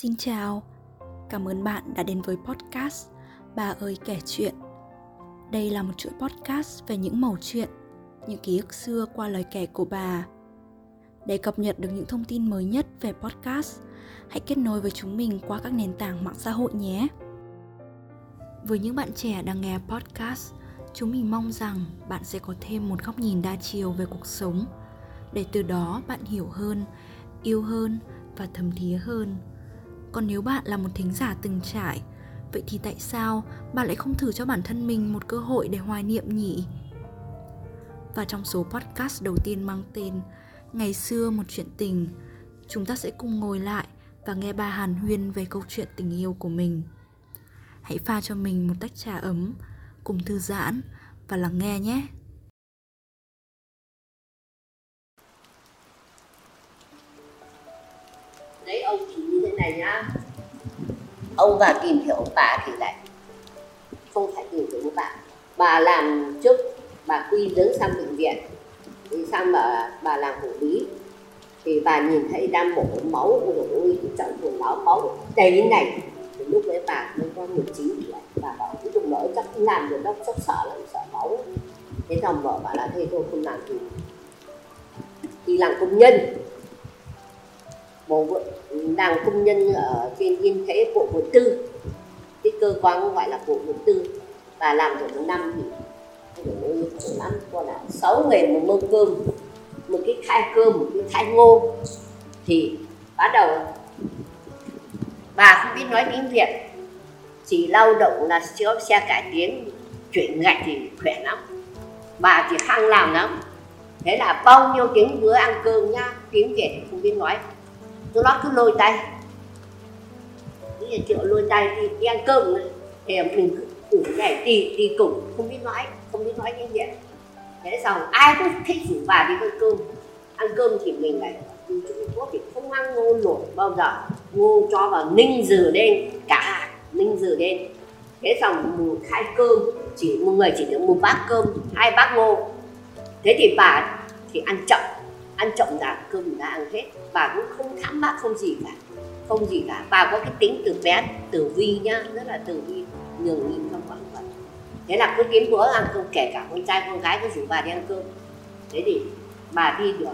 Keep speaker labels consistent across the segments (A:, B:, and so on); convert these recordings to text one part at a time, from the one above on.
A: Xin chào, cảm ơn bạn đã đến với podcast Bà ơi kể chuyện. Đây là một chuỗi podcast về những mẩu chuyện, những ký ức xưa qua lời kể của bà. Để cập nhật được những thông tin mới nhất về podcast, hãy kết nối với chúng mình qua các nền tảng mạng xã hội nhé. Với những bạn trẻ đang nghe podcast, chúng mình mong rằng bạn sẽ có thêm một góc nhìn đa chiều về cuộc sống để từ đó bạn hiểu hơn, yêu hơn và thấm thía hơn còn nếu bạn là một thính giả từng trải, vậy thì tại sao bạn lại không thử cho bản thân mình một cơ hội để hoài niệm nhỉ? Và trong số podcast đầu tiên mang tên ngày xưa một chuyện tình, chúng ta sẽ cùng ngồi lại và nghe bà hàn huyên về câu chuyện tình yêu của mình. Hãy pha cho mình một tách trà ấm, cùng thư giãn và lắng nghe nhé.
B: Đấy, ông này nhá. Ông bà tìm hiểu ông bà thì lại không phải tìm hiểu ông bà bà làm trước bà quy dưỡng sang bệnh viện. Thì sang bà bà làm hộ lý? Thì bà nhìn thấy đang mổ máu ôi trận của máu máu đầy như này. Thì lúc đấy bà mới có 19 tuổi bà bảo cái lúc đó chắc không làm được đâu chắc sợ lắm sợ máu. Thế xong vợ bà là thế thôi, không làm gì. Thì làm công nhân bộ làm công nhân ở trên yên thế, bộ quận tư. Cái cơ quan gọi là bộ quận tư và làm được một năm thì lắm. Còn là sáu ngày một mâm cơm, một cái khai cơm, một cái khai ngô. Thì bắt đầu, bà không biết nói tiếng việt, chỉ lao động là chữa xe cải tiến, chuyển gạch thì khỏe lắm. Bà chỉ hăng làm lắm. Thế là bao nhiêu tiếng bữa ăn cơm nhá, tiếng việt không biết nói tôi nó cứ lôi tay. Bây giờ triệu lôi tay đi, đi ăn cơm thì mình cứ củ này tì tì củng không biết nói không biết nói tiếng vậy. thế xong ai cũng thích rủ bà đi ăn cơm. Ăn cơm thì mình lại Trung Quốc thì không ăn ngô nổi bao giờ. Ngô cho vào ninh dừa lên cả ninh dừa lên thế xong một khai cơm chỉ một người chỉ được một bát cơm hai bát ngô. Thế thì bà thì ăn chậm ăn chậm là cơm đã ăn hết. Bà cũng không thắc mắc, không gì cả. Không gì cả. Bà có cái tính từ bé, từ vi nhá, rất là từ vi, nhường nhịn trong quán vật thế là cứ kiếm bữa ăn cơm kể cả con trai, con gái cứ rủ bà đi ăn cơm. Thế thì bà đi được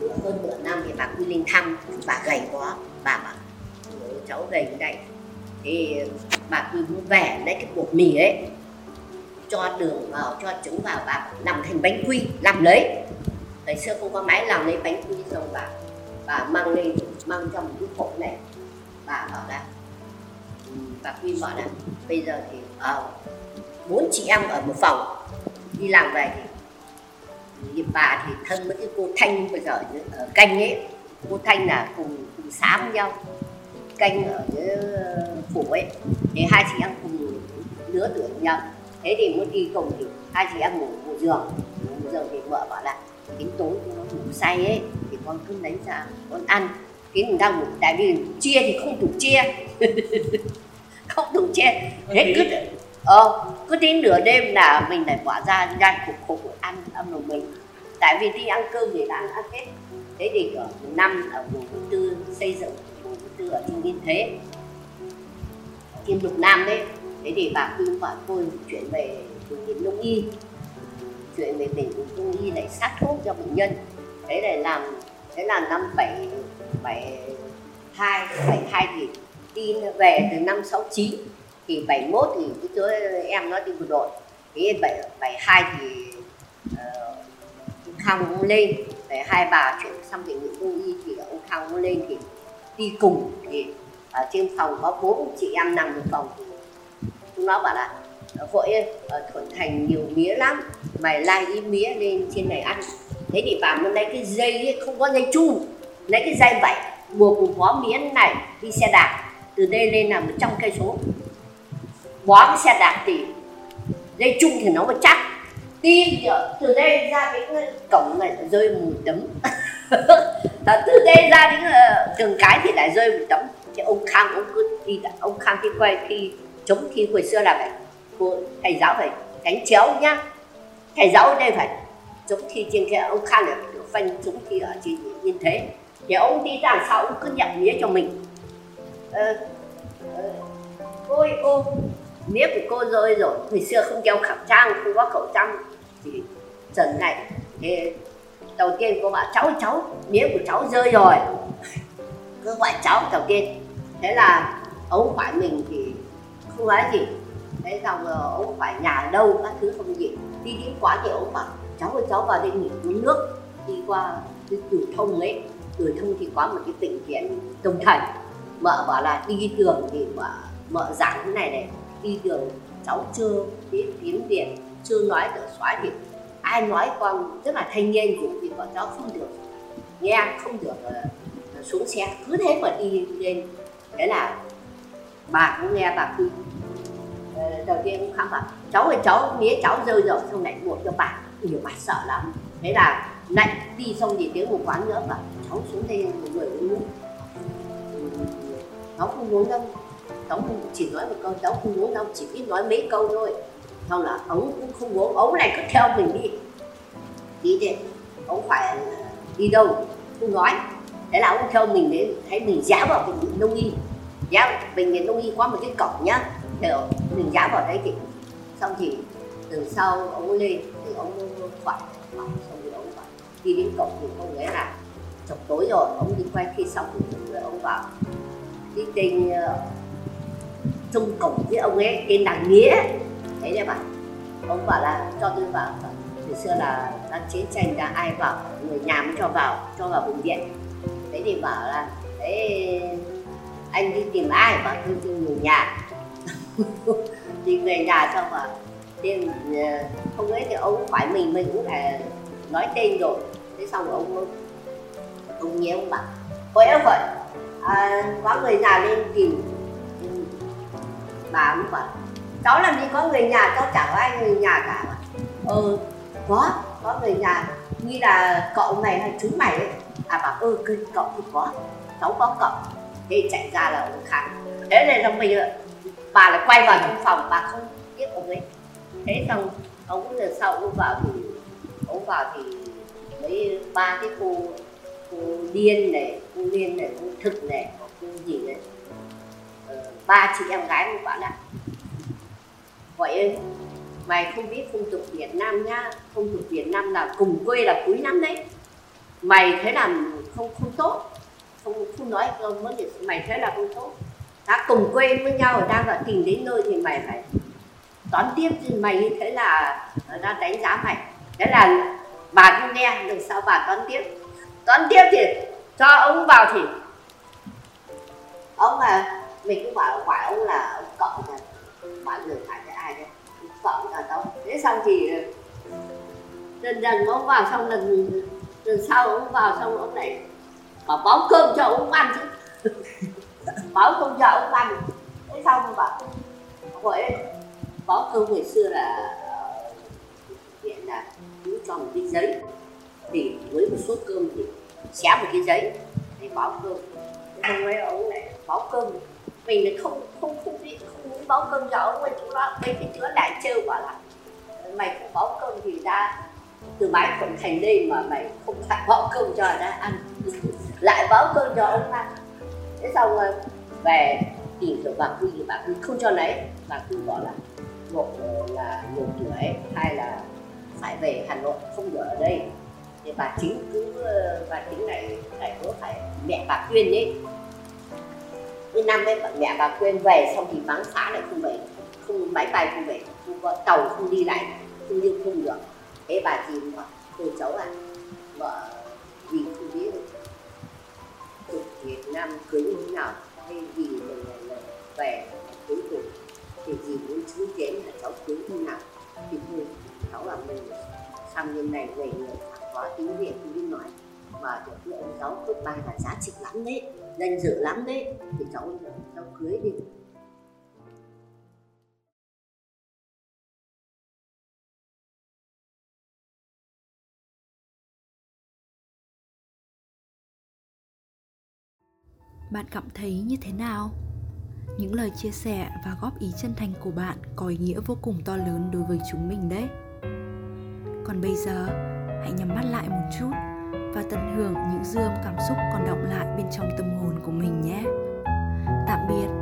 B: nửa hơn nửa năm thì bà quy linh thăm, bà gầy quá. Bà bảo cháu gầy như này. Thì bà quy muốn về lấy cái bột mì ấy, cho đường vào, cho trứng vào, bà làm thành bánh quy, làm lấy ngày xưa không có máy làm lấy bánh quy xong bà bà mang lên, mang trong một cái hộp này. Bà bảo là ừ, bà quy bảo là, bây giờ thì ở bốn chị em ở một phòng đi làm về thì thì bà thì thân với cái cô thanh bây giờ ở ờ, canh ấy. Cô thanh là cùng cùng xám với nhau. Canh ở dưới ờ, phủ ấy. Thì hai chị em cùng lứa tuổi nhau. Thế thì muốn đi cùng thì hai chị em ngủ một giường. Ngủ một giường thì vợ bảo là đến tối nó ngủ say ấy thì con cứ lấy ra con ăn. Cái mình đang ngủ tại vì chia thì không đủ chia. Không đủ chia. Thế cứ ờ, cứ đến nửa đêm là mình lại bỏ ra ra cục cục ăn âm của mình. Tại vì đi ăn cơm thì đã ăn hết. Thế thì ở năm ở vùng thứ tư xây dựng vùng thứ tư ở trên yên thế. Trên lục nam đấy. Thế thì bà khuyên vợ tôi chuyển về bệnh viện đông y chuyện về tỉnh trung y lại sát thuốc cho bệnh nhân. Thế là làm thế là năm bảy bảy hai bảy hai thì đi về từ năm sáu chín thì bảy mốt thì cái chỗ em nó đi bộ đội. Thế bảy bảy hai thì uh, khang cũng lên bảy hai bà chuyển sang bệnh viện trung y thì ông khang cũng lên thì đi cùng. Thì ở trên phòng có bốn chị em nằm một phòng thì chúng nó bảo là hội ở thuận thành nhiều mía lắm mày lai ít mía lên trên này ăn. Thế thì bà muốn lấy cái dây ấy, không có dây chu. Lấy cái dây vậy buộc một bó mía này đi xe đạp. Từ đây lên là một trăm cây số. Bó cái xe đạp thì dây chung thì nó mới chắc. Đi từ đây ra cái cổng này rơi một tấm. Từ đây ra đến ờ, đường cái thì lại rơi một tấm. Thì ông khang ông cứ đi ông khang đi quay khi chống khi hồi xưa là vậy cô thầy giáo phải đánh chéo nhá. Thầy giáo ở đây phải chống thi trên cái ông khang này được phanh chống thi ở trên như thế thì ông đi đằng sau ông cứ nhận mía cho mình. Ờ, ờ, cô ô mía của cô rơi rồi. Hồi xưa không đeo khẩu trang không có khẩu trang thì trần này. Thì đầu tiên cô bảo cháu cháu mía của cháu rơi rồi. Cứ gọi cháu đầu tiên thế là ông phải mình thì không nói gì thế xong rồi ông phải nhà ở đâu các thứ không gì. Đi đến quá thì ông bảo cháu ơi cháu vào đây nghỉ uống nước. Đi qua cái cửa thông ấy cửa thông thì có một cái bệnh viện tâm thành, mợ bảo là đi đường thì mợ mợ giảng thế này này đi đường cháu chưa biết tiếng việt chưa nói được xóa thì ai nói con rất là thanh niên cũng thì bọn cháu không được nghe không được ờ, xuống xe. Cứ thế mà đi lên. Thế là bà cũng nghe bà cứ Ờ, đầu tiên cũng khám bảo cháu ơi, cháu, mía cháu rơi rồi xong lại buộc cho bà nhiều bà sợ lắm. Thế là lại đi xong thì tiếng một quán nữa. Bảo, cháu xuống đây một người uống nước. Cháu không uống đâu. Cháu không, chỉ nói một câu, cháu không uống đâu. Chỉ biết nói mấy câu thôi. Xong là ống cũng không uống. Ống này cứ theo mình đi. Đi đi ông phải đi đâu không nói. Thế là ông theo mình đến, thấy mình giá vào bệnh viện đông y. Giá bệnh viện đông y qua một cái cổng nhá. Để mình giá vào đấy chị, xong thì từ sau ông lên thì ông khỏi khỏi xong thì ông phải đi đến cổng thì không ấy là chập tối rồi ông đi quay khi xong thì rồi ông vào đi trên ờ, trong cổng với ông ấy tên là nghĩa. Thấy đấy bạn. Ông bảo là cho tôi vào từ xưa là đang chiến tranh đã ai vào người nhà mới cho vào cho vào bệnh viện. Thế thì bảo là thế anh đi tìm ai? Bảo tôi tìm người nhà. thì người nhà xong mà tên ờ, không ấy thì ông phải mình mình cũng là nói tên rồi. Thế xong rồi ông ông nghe ông bảo hồi em vậy à, có người nhà lên tìm. Bà cũng bảo cháu làm gì có người nhà cháu chẳng có ai người nhà cả. Mà ừ có có người nhà như là cậu mày hay chú mày ấy. À bảo ừ cậu thì có cháu có cậu. Thế chạy ra là ông khẳng thế này là mình ạ bà lại quay vào trong phòng bà không biết ông ấy thế xong ông giờ sau ông vào thì ông vào thì mấy ba cái cô cô điên này cô điên này cô thực này cô gì này ờ, ba chị em gái của bạn ạ vậy mày không biết phong tục Việt Nam nhá phong tục Việt Nam là cùng quê là cuối năm đấy. Mày thế làm không không tốt. Không không nói không vấn đề mày thế là không tốt đã cùng quê với nhau đang ở tìm đến nơi thì mày phải đón tiếp. Thì mày như thế là đã đánh giá mày. Thế là bà cũng nghe được sao bà đón tiếp. Đón tiếp thì cho ông vào thì ông mà mình cũng bảo quả ông là ông cậu này bạn người phải cái ai đấy cậu là đâu thế xong thì dần dần ông vào xong, lần lần sau ông vào xong, ông này bảo báo cơm cho ông ăn chứ. báo cơm cho ông ăn thế sau mà bảo hỏi báo cơm ngày xưa là ờ, hiện là cứ cho một cái giấy. Thì với một suất cơm thì xé một cái giấy để báo cơm. Ông ấy ông này báo cơm. Mình lại không không không biết, không muốn báo cơm cho ông ấy, chúng nó, mấy cái chữa đại trêu bảo là, mày không báo cơm thì ra từ bãi quận thành đây mà mày không phải báo cơm cho ra ăn. Lại báo cơm cho ông ăn thế xong rồi, về tìm được bà quy thì bà quy không cho lấy. Bà quy bảo là một là nhiều tuổi, hai là phải về hà nội, không được ở đây. Thì bà chính cứ, bà chính này này có phải mẹ bà quyên ấy. Cái năm ấy mẹ bà quyên về xong thì vắng xã lại không về. Không, máy bay không về, không có tàu không đi lại, không đi, không được. Thế bà thì bảo cô cháu à vợ, vì không biết. Việt Nam cưới như thế nào hay gì mình về cuối cùng. Thì gì muốn chứng kiến là cháu cưới như nào. Thì thôi, cháu là mình. Sang bên này về người có tiếng việt thì nói. Và được cái ông cháu cấp ba là giá trị lắm đấy, danh dự lắm đấy. Thì cháu cháu cưới đi.
A: Bạn cảm thấy như thế nào? Những lời chia sẻ và góp ý chân thành của bạn có ý nghĩa vô cùng to lớn đối với chúng mình đấy. Còn bây giờ, hãy nhắm mắt lại một chút và tận hưởng những dương cảm xúc còn động lại bên trong tâm hồn của mình nhé. Tạm biệt.